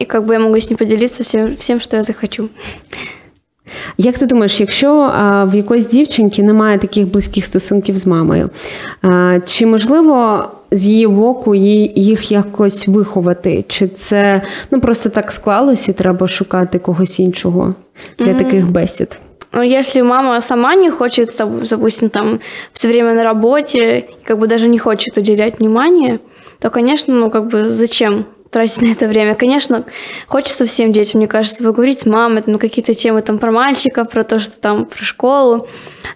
И как бы я могу с ней поделиться всем, всем что я захочу. Як ти думаєш, якщо в якоїсь дівчинки немає таких близьких стосунків з мамою, чи можливо з її боку їх якось виховати? Чи це ну просто так склалося і треба шукати когось іншого для таких бесід? Но если мама сама не хочет, там, допустим, там все время на работе, как бы даже не хочет уделять внимание, то, конечно, ну как бы зачем тратить на это время? Конечно, хочется всем детям, мне кажется, поговорить с мамой, там, на какие-то темы там про мальчиков, про то, что там про школу.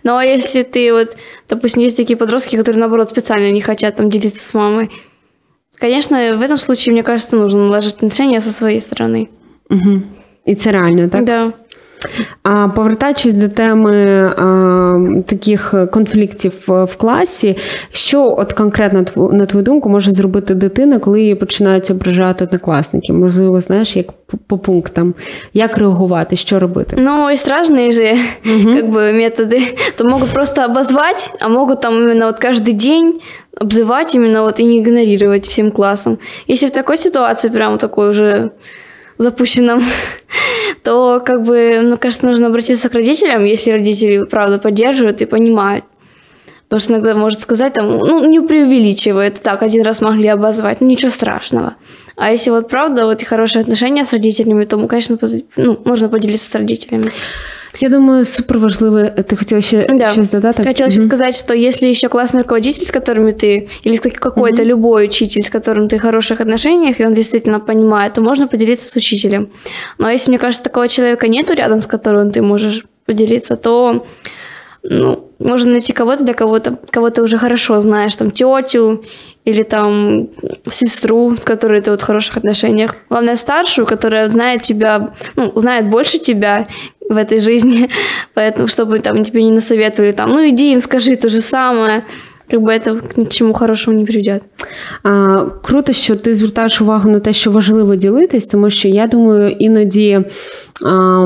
Но если ты вот, допустим, есть такие подростки, которые наоборот специально не хотят там делиться с мамой, конечно, в этом случае, мне кажется, нужно наложить отношения со своей стороны. Угу. І це реально, так? Да. А повертаючись до теми а, таких конфліктів в в класі, що от конкретно тв- на твою думку може зробити дитина, коли її починають ображати однокласники? Можливо, знаєш, як по, по пунктам, як реагувати, що робити? Ну, есть разные же как бы методы. То могут просто обозвать, а могут там именно вот каждый день обзывать именно вот и не игнорировать всем классом. Если в такой ситуации, прям такой уже запущенном, то как бы, ну, кажется, нужно обратиться к родителям, если родители, правда, поддерживают и понимают. Потому что иногда может сказать, там, ну, не преувеличивая, это так, один раз могли обозвать, ну, ничего страшного. А если вот правда, вот и хорошие отношения с родителями, то, конечно, ну, можно поделиться с родителями. Я думаю, супер важливо. Ти хотіла ще Да. щось додати? Хотела еще Мгм. сказать, что если еще классный руководитель, с которыми ты, или как- какой-то любой учитель, с которым ты в хороших отношениях, и он действительно понимает, то можно поделиться с учителем. Но если, мне кажется, такого человека нету рядом, с которым ты можешь поделиться, то ну, можно найти кого-то, для кого-то, кого ты уже хорошо знаешь, там, тетю или там сестру, с которой ты вот в хороших отношениях. Главное, старшую, которая знает тебя, ну, знает больше тебя в этой жизни, [LAUGHS] поэтому, чтобы там тебе не насоветовали, там, ну иди им скажи то же самое, как бы это ни к чему хорошему не приведет. А, Круто, що ти звертаєш увагу на те, що важливо ділитись, тому що я думаю, іноді. А,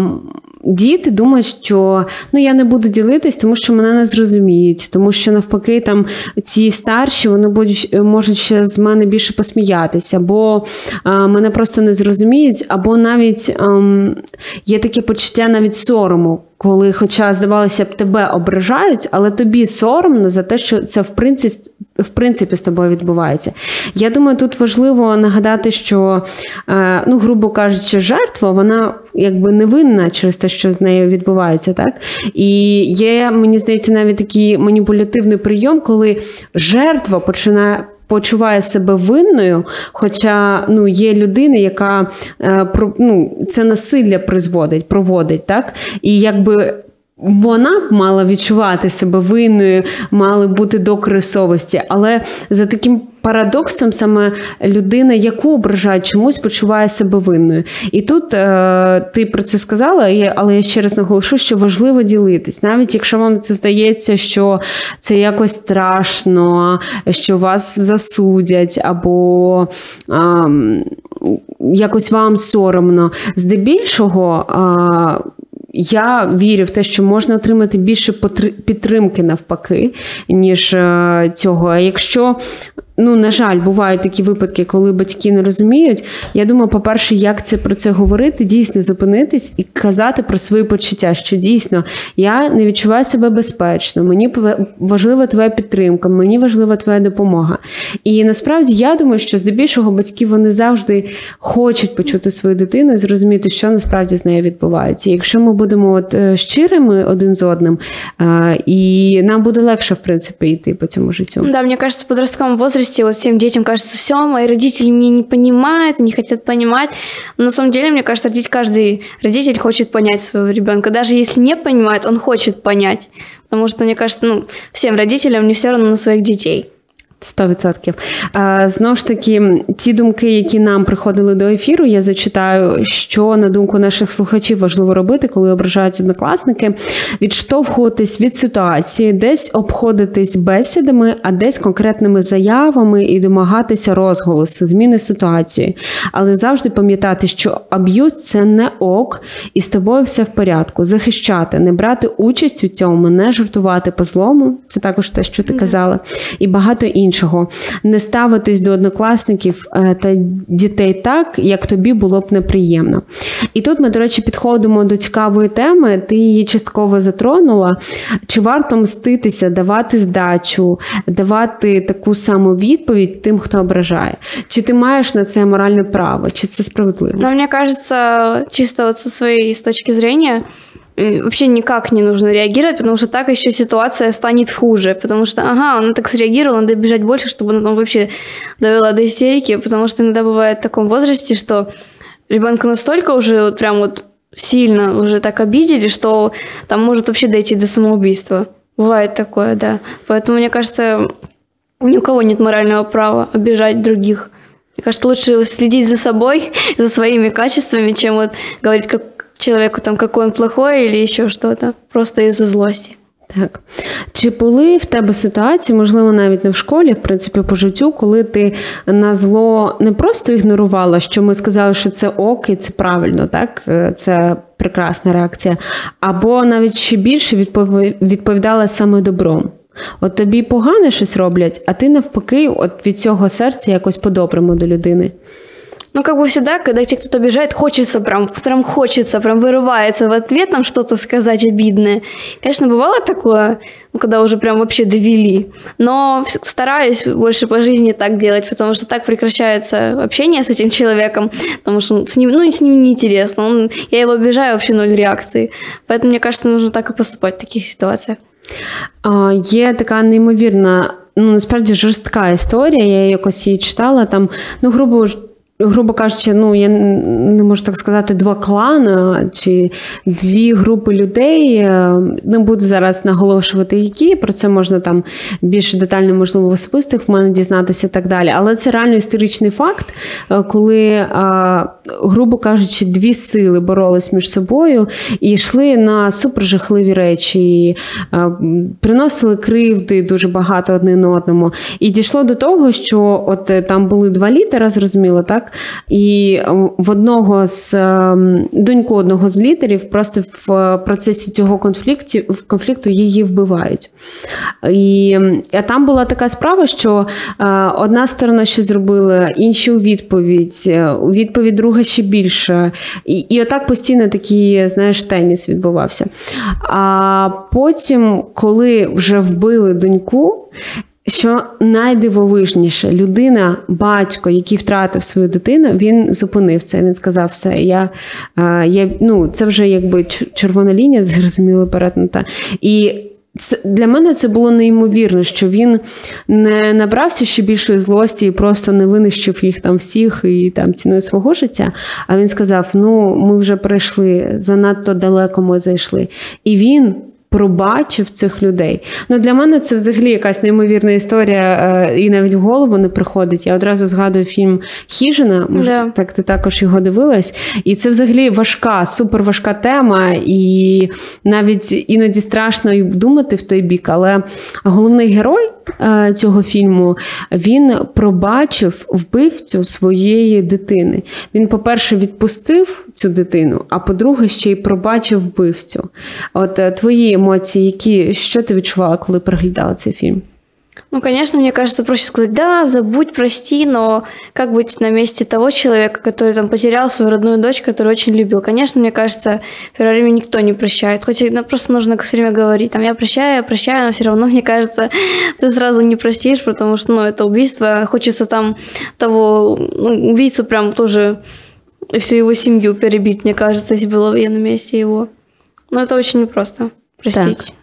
Діти думають, що ну я не буду ділитись, тому що мене не зрозуміють, тому що навпаки, там ці старші вони будуть можуть ще з мене більше посміятися, або а, мене просто не зрозуміють, або навіть ам, є таке почуття навіть сорому, коли, хоча здавалося б, тебе ображають, але тобі соромно за те, що це в принципі в принципі з тобою відбувається. Я думаю, тут важливо нагадати, що, е, ну, грубо кажучи, жертва, вона якби невинна через те, що з нею відбувається, так? І є, мені здається, навіть такий маніпулятивний прийом, коли жертва починає. Почуває себе винною, хоча ну, є людина, яка е, ну, це насилля призводить, проводить, так? І якби вона мала відчувати себе винною, мали бути докори совісті, але за таким парадоксом саме людина, яку ображають, чомусь почуває себе винною. І тут е, ти про це сказала, але я ще раз наголошу, що важливо ділитись, навіть якщо вам це здається, що це якось страшно, що вас засудять, або е, якось вам соромно. Здебільшого. Е, я вірю в те, що можна отримати більше підтримки навпаки, ніж е, цього. А якщо ну, на жаль, бувають такі випадки, коли батьки не розуміють. Я думаю, по-перше, як це про це говорити, дійсно зупинитись і казати про свої почуття, що дійсно я не відчуваю себе безпечно, мені важлива твоя підтримка, мені важлива твоя допомога. І насправді я думаю, що здебільшого батьки вони завжди хочуть почути свою дитину і зрозуміти, що насправді з нею відбувається. Якщо ми будемо от е, щирими один з одним, е, і нам буде легше, в принципі, йти по цьому життю. Да, мені кажется, в подростковому возрасте возрасте вот всем детям кажется, все, мои родители меня не понимают, не хотят понимать. Но на самом деле, мне кажется, каждый родитель хочет понять своего ребенка. Даже если не понимает, он хочет понять. Потому что, мне кажется, ну, всем родителям не все равно на своих детей. 100%. Знову ж таки, ті думки, які нам приходили до ефіру, я зачитаю, що на думку наших слухачів важливо робити, коли ображають однокласники, відштовхуватись від ситуації, десь обходитись бесідами, а десь конкретними заявами і домагатися розголосу, зміни ситуації. Але завжди пам'ятати, що аб'юз це не ок, і з тобою все в порядку. Захищати, не брати участь у цьому, не жартувати по злому. Це також те, що ти казала, і багато інших іншого, не ставитись до однокласників е, та дітей так, як тобі було б неприємно. І тут ми, до речі, підходимо до цікавої теми, ти її частково затронула. Чи варто мститися, давати здачу, давати таку саму відповідь тим, хто ображає? Чи ти маєш на це моральне право, чи це справедливо? Ну, мені кажется, чисто вот со своей точки зрения, вообще никак не нужно реагировать, потому что так еще ситуация станет хуже, потому что, ага, она так среагировала, надо бежать больше, чтобы она там вообще довела до истерики, потому что иногда бывает в таком возрасте, что ребенка настолько уже вот прям вот сильно уже так обидели, что там может вообще дойти до самоубийства. Бывает такое, да. Поэтому, мне кажется, ни у кого нет морального права обижать других. Мне кажется, лучше следить за собой, [LAUGHS] за своими качествами, чем вот говорить, как, человеку, там, какой он плохой или еще что-то, просто із-за злості. Так. Чи були в тебе ситуації, можливо, навіть не в школі, в принципі, по життю, коли ти на зло не просто ігнорувала, що ми сказали, що це ок і це правильно, так? Е, це прекрасна реакція, або навіть ще більше відповідала саме добром. От тобі погано щось роблять, а ти навпаки, от від цього серця якось по-доброму до людини. Ну, как бы всегда, когда тебя кто-то обижает, хочется прям, прям хочется, прям вырывается в ответ нам что-то сказать обидное. Конечно, бывало такое, ну, когда уже прям вообще довели. Но стараюсь больше по жизни так делать, потому что так прекращается общение с этим человеком, потому что с ним, ну, с ним неинтересно. Он, я его обижаю, вообще ноль реакции. Поэтому, мне кажется, нужно так и поступать в таких ситуациях. А, Є така неймовірна, ну насправді жорстка історія. Я якось її читала. Там, ну, грубо грубо кажучи, ну я не можу так сказати, два клани чи дві групи людей. Е, не буду зараз наголошувати, які про це можна там більш детально, можливо, в особистих в мене дізнатися і так далі. Але це реально історичний факт, е, коли, е, грубо кажучи, дві сили боролись між собою і йшли на супержахливі речі, і приносили кривди дуже багато один одному. І дійшло до того, що от там були два літера, зрозуміло, так. І е, в одного з ем, доньку одного з лідерів просто в процесі цього конфлікту конфлікту її вбивають. І а там була така справа, що е, одна сторона що зробила, інші у відповідь, е, у відповідь друга ще більше. І і отак постійно такий, знаєш, теніс відбувався. А потім, коли вже вбили доньку, що найдивовижніше, людина, батько, який втратив свою дитину, він зупинив це. Він сказав: все, я, я ну, це вже якби червона лінія, [LAUGHS] зрозуміло, перетнута. І це для мене це було неймовірно, що він не набрався ще більшої злості і просто не винищив їх там всіх і там ціною свого життя. А він сказав: Ну, ми вже прийшли, занадто далеко ми зайшли. І він пробачив цих людей. Ну Для мене це взагалі якась неймовірна історія, е, і навіть в голову не приходить. Я одразу згадую фільм Хіжина, може, yeah. так ти також його дивилась. І це взагалі важка, суперважка тема, і навіть іноді страшно думати в той бік. Але головний герой цього фільму він пробачив вбивцю своєї дитини. Він, по-перше, відпустив цю дитину, а по-друге, ще й пробачив вбивцю. От е, твої емоції, які що ти відчувала, коли переглядала цей фільм? Ну, конечно, мне кажется, проще сказать, да, забудь, прости, но как быть на месте того человека, который там потерял свою родную дочь, которую очень любил? Конечно, мне кажется, в первое время никто не прощает. Хоть ну, просто нужно все время говорить, там, я прощаю, я прощаю, но все равно, мне кажется, ты сразу не простишь, потому что, ну, это убийство, хочется там того, ну, убийцу прям тоже всю его семью перебить, мне кажется, если было я на месте его. Но это очень непросто простить. Так.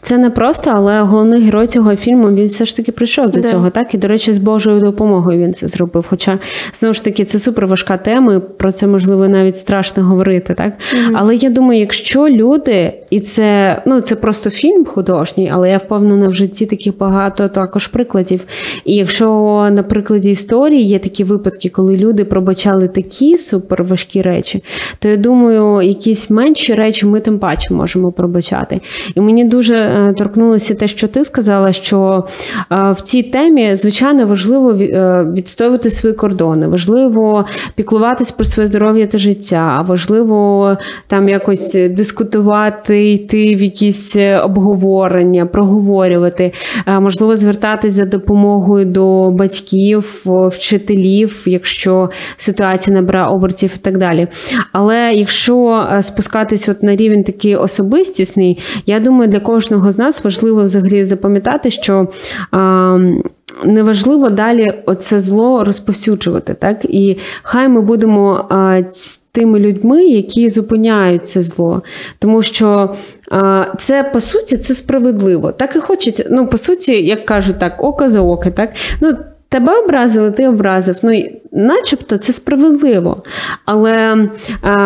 Це не просто, але головний герой цього фільму він все ж таки прийшов до да. цього, так і до речі, з Божою допомогою він це зробив. Хоча знову ж таки це супер важка тема, про це можливо навіть страшно говорити, так угу. але я думаю, якщо люди, і це ну це просто фільм художній, але я впевнена в житті таких багато також прикладів. І якщо на прикладі історії є такі випадки, коли люди пробачали такі супер важкі речі, то я думаю, якісь менші речі ми тим паче можемо пробачати. І мені дуже е, торкнулося те, що ти сказала, що е, в цій темі звичайно важливо е, відстоювати свої кордони, важливо піклуватись про своє здоров'я та життя, важливо там якось дискутувати, йти в якісь обговорення, проговорювати, можливо, звертатись за допомогою до батьків, вчителів, якщо ситуація набирає обертів і так далі. Але якщо спускатись от на рівень такий особистісний, я думаю, для кожного з нас важливо взагалі запам'ятати, що. А, Неважливо далі оце зло розповсюджувати, так і хай ми будемо а, тими людьми, які зупиняють це зло, тому що а, це по суті це справедливо. Так і хочеться. Ну, по суті, як кажуть, так, око за око, так ну тебе образили, ти образив. Ну, начебто це справедливо. Але е,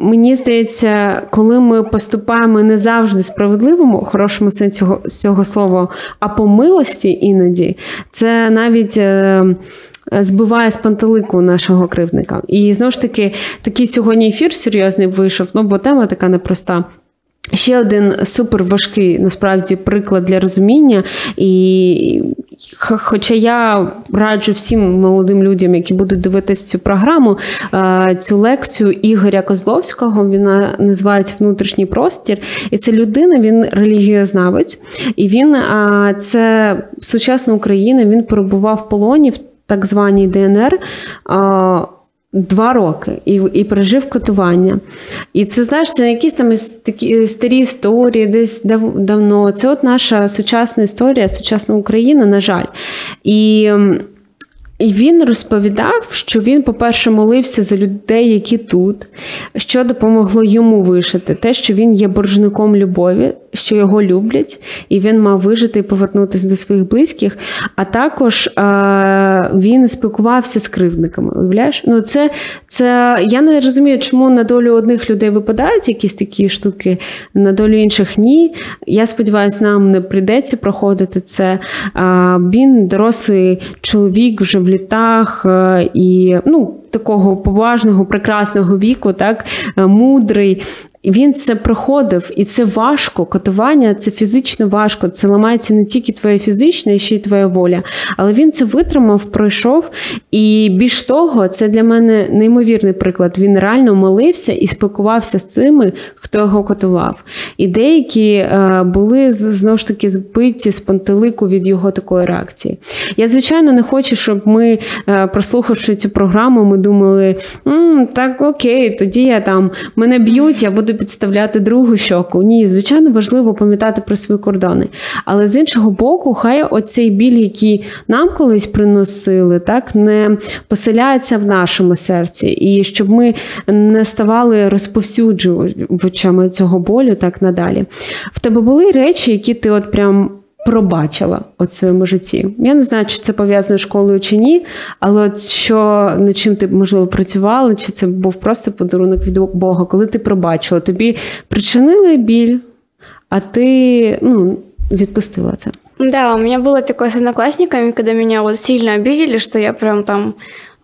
мені здається, коли ми поступаємо не завжди справедливому, хорошому сенсі з цього слова, а по милості іноді, це навіть. Е, Збиває з пантелику нашого кривника. І знову ж таки, такий сьогодні ефір серйозний вийшов, ну бо тема така непроста. Ще один супер важкий насправді приклад для розуміння, і Хоча я раджу всім молодим людям, які будуть дивитися цю програму, е, цю лекцію Ігоря Козловського, він називається Внутрішній простір. І це людина, він релігієзнавець, і він це сучасна Україна. Він перебував в полоні в так званій ДНР. Два роки і і прожив катування. І це знаєш, це якісь там такі старі історії, десь дав, давно. Це от наша сучасна історія, сучасна Україна, на жаль. І І він розповідав, що він, по-перше, молився за людей, які тут, що допомогло йому вижити. Те, що він є боржником любові, що його люблять, і він мав вижити і повернутися до своїх близьких. А також е- він спілкувався з кривдниками. Уявляєш? Ну, це, це я не розумію, чому на долю одних людей випадають якісь такі штуки, на долю інших ні. Я сподіваюся, нам не прийдеться проходити це. А, Він дорослий чоловік вже літах е, і ну, такого поважного, прекрасного віку, так, е, мудрий. Він це проходив, і це важко. Катування це фізично важко. Це ламається не тільки твоя фізична, і ще й твоя воля. Але він це витримав, пройшов. І більш того, це для мене неймовірний приклад. Він реально молився і спілкувався з тими, хто його катував. І деякі е, були знову ж таки збиті з пантелику від його такої реакції. Я, звичайно, не хочу, щоб ми, е, прослухавши цю програму, ми думали: М, так окей, тоді я там мене б'ють, я буду підставляти другу щоку. Ні, звичайно, важливо пам'ятати про свої кордони. Але з іншого боку, хай оцей біль, який нам колись приносили, так не поселяється в нашому серці, і щоб ми не ставали розповсюджувачами цього болю так надалі. В тебе були речі, які ти от прям Пробачила у своєму житті. Я не знаю, чи це пов'язано з школою чи ні, але от що над чим ти можливо працювала, чи це був просто подарунок від Бога, коли ти пробачила, тобі причинили біль, а ти ну, відпустила це. Да, у меня было такое с одноклассниками, когда меня вот сильно обидели, что я прям там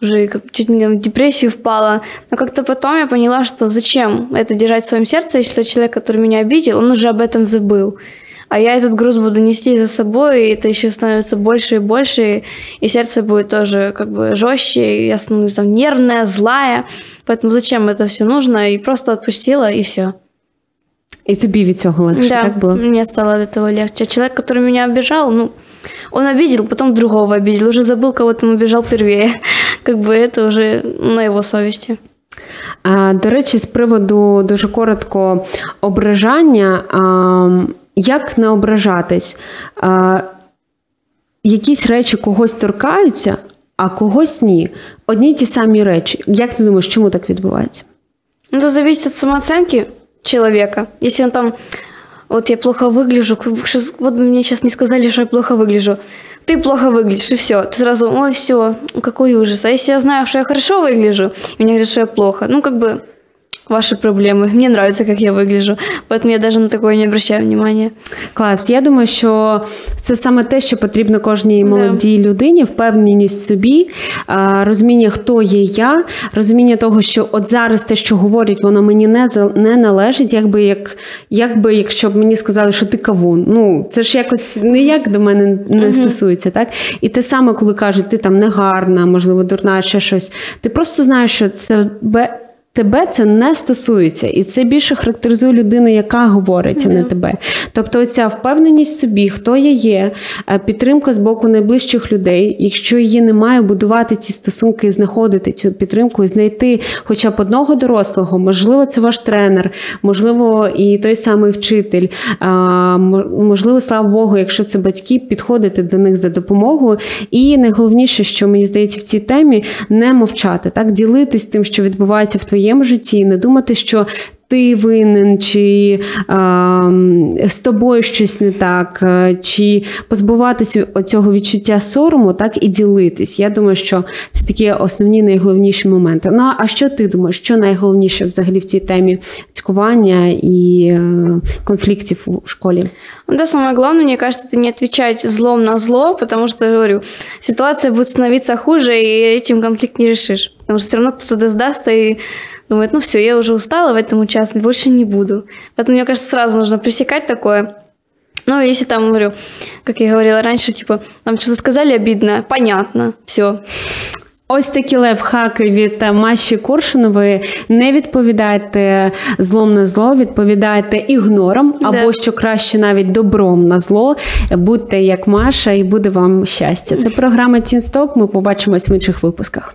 уже как чуть не в депрессию впала. Но как-то потом я поняла, что зачем это держать в своем сердце, если тот человек, который меня обидел, он уже об этом забыл. А я этот груз буду нести за собой, и это еще становится больше и больше, и сердце будет тоже как бы жестче, и я становлюсь там нервная, злая. Поэтому зачем это все нужно? И просто отпустила, и все. І тобі від цього легше, да, так було? мне стало от этого легче. А человек, который меня обижал, ну, он обидел, потом другого обидел, уже забыл, кого он обижал первее. [LAUGHS] Как бы это уже на его совести. А, До речі, з приводу дуже коротко ображання. А, як не ображатись? А, Якісь речі когось торкаються, а когось ні. Одні й ті самі речі. Як ти думаєш, чому так відбувається? Ну, это зависит от самооценки человека. Если он там, вот я плохо выгляжу, к- щас- вот бы мне сейчас не сказали, что я плохо выгляжу. Ты плохо выглядишь, и все. Ты сразу, ой, все, какой ужас. А если я знаю, что я хорошо выгляжу, и мне говорят, что я плохо, ну, как бы, ваши проблемы. Мне нравится, как я выгляжу. Поэтому я даже на такое не обращаю внимания. Клас. Я думаю, що це саме те, що потрібно кожній Да. молодій людині, впевненість в собі, а, розуміння, хто є я, розуміння того, що от зараз те, що говорять, воно мені не, за- не належить, якби як, якби якщо б мені сказали, що ти кавун. Ну, це ж якось ніяк до мене не стосується, так? І те саме, коли кажуть, ти там негарна, можливо, дурна, ще щось. Ти просто знаєш, що це. бе- Тебе це не стосується, і це більше характеризує людину, яка говорить, а не тебе. Тобто, оця впевненість в собі, хто я є, е, підтримка з боку найближчих людей. Якщо її немає, будувати ці стосунки, знаходити цю підтримку і знайти хоча б одного дорослого, можливо, це ваш тренер, можливо, і той самий вчитель. Можливо, слава Богу, якщо це батьки, підходити до них за допомогою. І найголовніше, що мені здається в цій темі, не мовчати, так ділитись тим, що відбувається в твоєму житті, і не думати, що. Ти винен, чи а, з тобою щось не так, е, чи позбуватися цього відчуття сорому, так і ділитись. Я думаю, що це такі основні найголовніші моменти. Ну а що ти думаєш? Що найголовніше взагалі в цій темі цькування і е, конфліктів у школі? Ну Да, самое главное, мне кажется, это не отвечать злом на зло, потому что, говорю, ситуация будет становиться хуже, и этим конфликт не решишь. Потому что все равно кто-то да сдастся и думает, ну все, я уже устала в этом участвовать, больше не буду. Поэтому, мне кажется, сразу нужно пресекать такое. Ну, если там, говорю, как я говорила раньше, типа, там что-то сказали обидное, понятно, все. Ось такі лайфхаки від е, Маші Коршунової. Не відповідайте злом на зло, відповідайте ігнором, Да. або що краще навіть добром на зло. Будьте як Маша, і буде вам щастя. Це програма Тінсток. Ми побачимось в інших випусках.